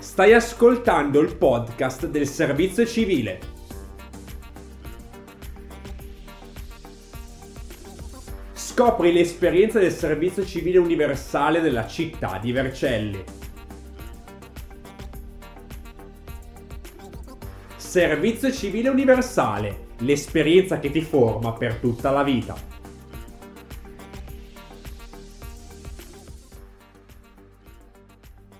Stai ascoltando il podcast del servizio civile. Scopri l'esperienza del servizio civile universale della città di Vercelli. Servizio civile universale, l'esperienza che ti forma per tutta la vita.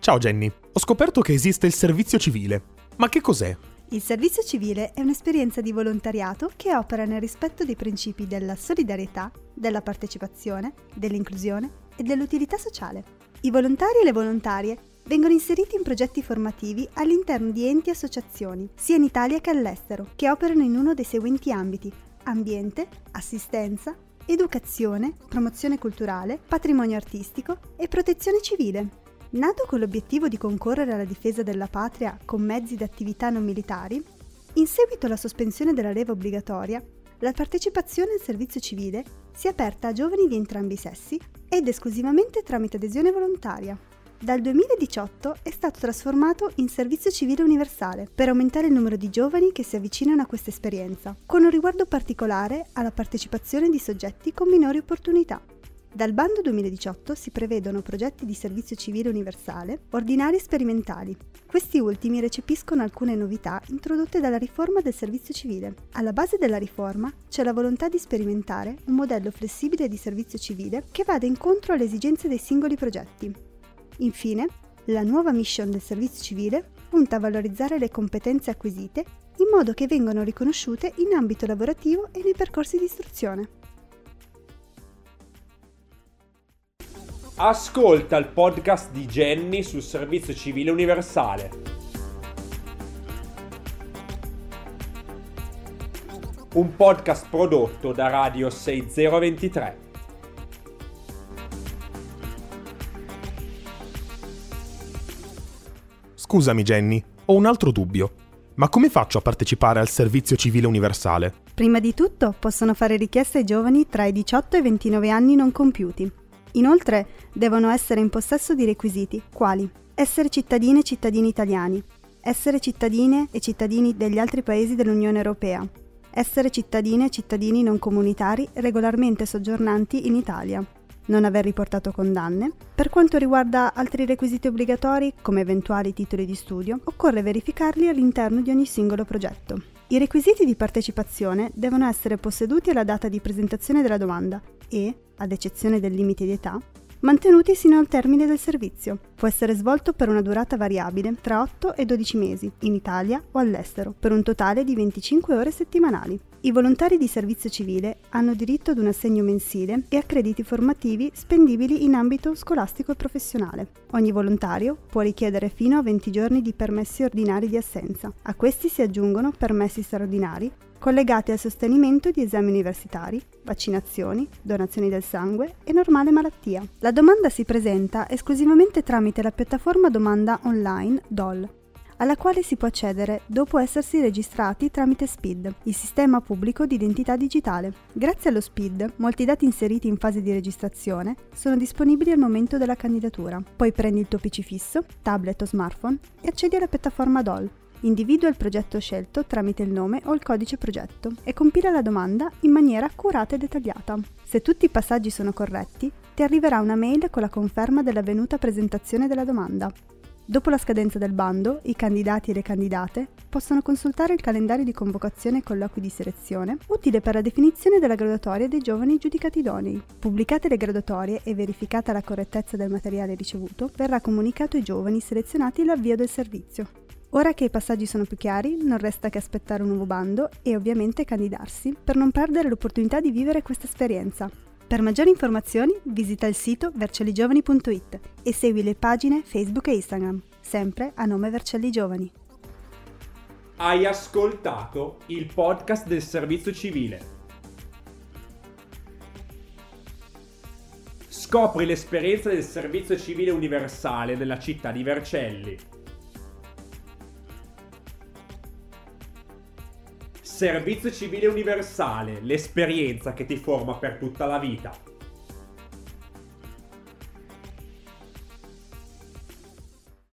Ciao Jenny, scoperto che esiste il servizio civile. Ma che cos'è? Il servizio civile è un'esperienza di volontariato che opera nel rispetto dei principi della solidarietà, della partecipazione, dell'inclusione e dell'utilità sociale. I volontari e le volontarie vengono inseriti in progetti formativi all'interno di enti e associazioni, sia in Italia che all'estero, che operano in uno dei seguenti ambiti: ambiente, assistenza, educazione, promozione culturale, patrimonio artistico e protezione civile. Nato con l'obiettivo di concorrere alla difesa della patria con mezzi di attività non militari, in seguito alla sospensione della leva obbligatoria, la partecipazione al servizio civile si è aperta a giovani di entrambi i sessi ed esclusivamente tramite adesione volontaria. Dal 2018 è stato trasformato in servizio civile universale per aumentare il numero di giovani che si avvicinano a questa esperienza, con un riguardo particolare alla partecipazione di soggetti con minori opportunità. Dal bando 2018 si prevedono progetti di servizio civile universale, ordinari e sperimentali. Questi ultimi recepiscono alcune novità introdotte dalla riforma del servizio civile. Alla base della riforma c'è la volontà di sperimentare un modello flessibile di servizio civile che vada incontro alle esigenze dei singoli progetti. Infine, la nuova mission del servizio civile punta a valorizzare le competenze acquisite in modo che vengano riconosciute in ambito lavorativo e nei percorsi di istruzione. Ascolta il podcast di Jenny sul servizio civile universale. Un podcast prodotto da Radio 6023. Scusami Jenny, ho un altro dubbio. Ma come faccio a partecipare al servizio civile universale? Prima di tutto possono fare richiesta ai giovani tra i 18 e i 29 anni non compiuti. Inoltre devono essere in possesso di requisiti, quali essere cittadine e cittadini italiani, essere cittadine e cittadini degli altri paesi dell'Unione Europea, essere cittadine e cittadini non comunitari regolarmente soggiornanti in Italia, non aver riportato condanne. Per quanto riguarda altri requisiti obbligatori, come eventuali titoli di studio, occorre verificarli all'interno di ogni singolo progetto. I requisiti di partecipazione devono essere posseduti alla data di presentazione della domanda e, ad eccezione del limite di età, mantenuti sino al termine del servizio. Può essere svolto per una durata variabile tra 8 e 12 mesi, in Italia o all'estero, per un totale di 25 ore settimanali. I volontari di servizio civile hanno diritto ad un assegno mensile e a crediti formativi spendibili in ambito scolastico e professionale. Ogni volontario può richiedere fino a 20 giorni di permessi ordinari di assenza. A questi si aggiungono permessi straordinari collegati al sostenimento di esami universitari, vaccinazioni, donazioni del sangue e normale malattia. La domanda si presenta esclusivamente tramite la piattaforma domanda online DOL, alla quale si può accedere dopo essersi registrati tramite SPID, il sistema pubblico di identità digitale. Grazie allo SPID, molti dati inseriti in fase di registrazione sono disponibili al momento della candidatura. Poi prendi il tuo PC fisso, tablet o smartphone e accedi alla piattaforma DOL individua il progetto scelto tramite il nome o il codice progetto e compila la domanda in maniera accurata e dettagliata. Se tutti i passaggi sono corretti, ti arriverà una mail con la conferma dell'avvenuta presentazione della domanda. Dopo la scadenza del bando, i candidati e le candidate possono consultare il calendario di convocazione e colloqui di selezione, utile per la definizione della graduatoria dei giovani giudicati idonei. Pubblicate le graduatorie e verificata la correttezza del materiale ricevuto, verrà comunicato ai giovani selezionati l'avvio del servizio. Ora che i passaggi sono più chiari, non resta che aspettare un nuovo bando e ovviamente candidarsi per non perdere l'opportunità di vivere questa esperienza. Per maggiori informazioni visita il sito vercelligiovani.it e segui le pagine Facebook e Instagram, sempre a nome Vercelli Giovani. Hai ascoltato il podcast del servizio civile. Scopri l'esperienza del servizio civile universale della città di Vercelli. Servizio civile universale, l'esperienza che ti forma per tutta la vita.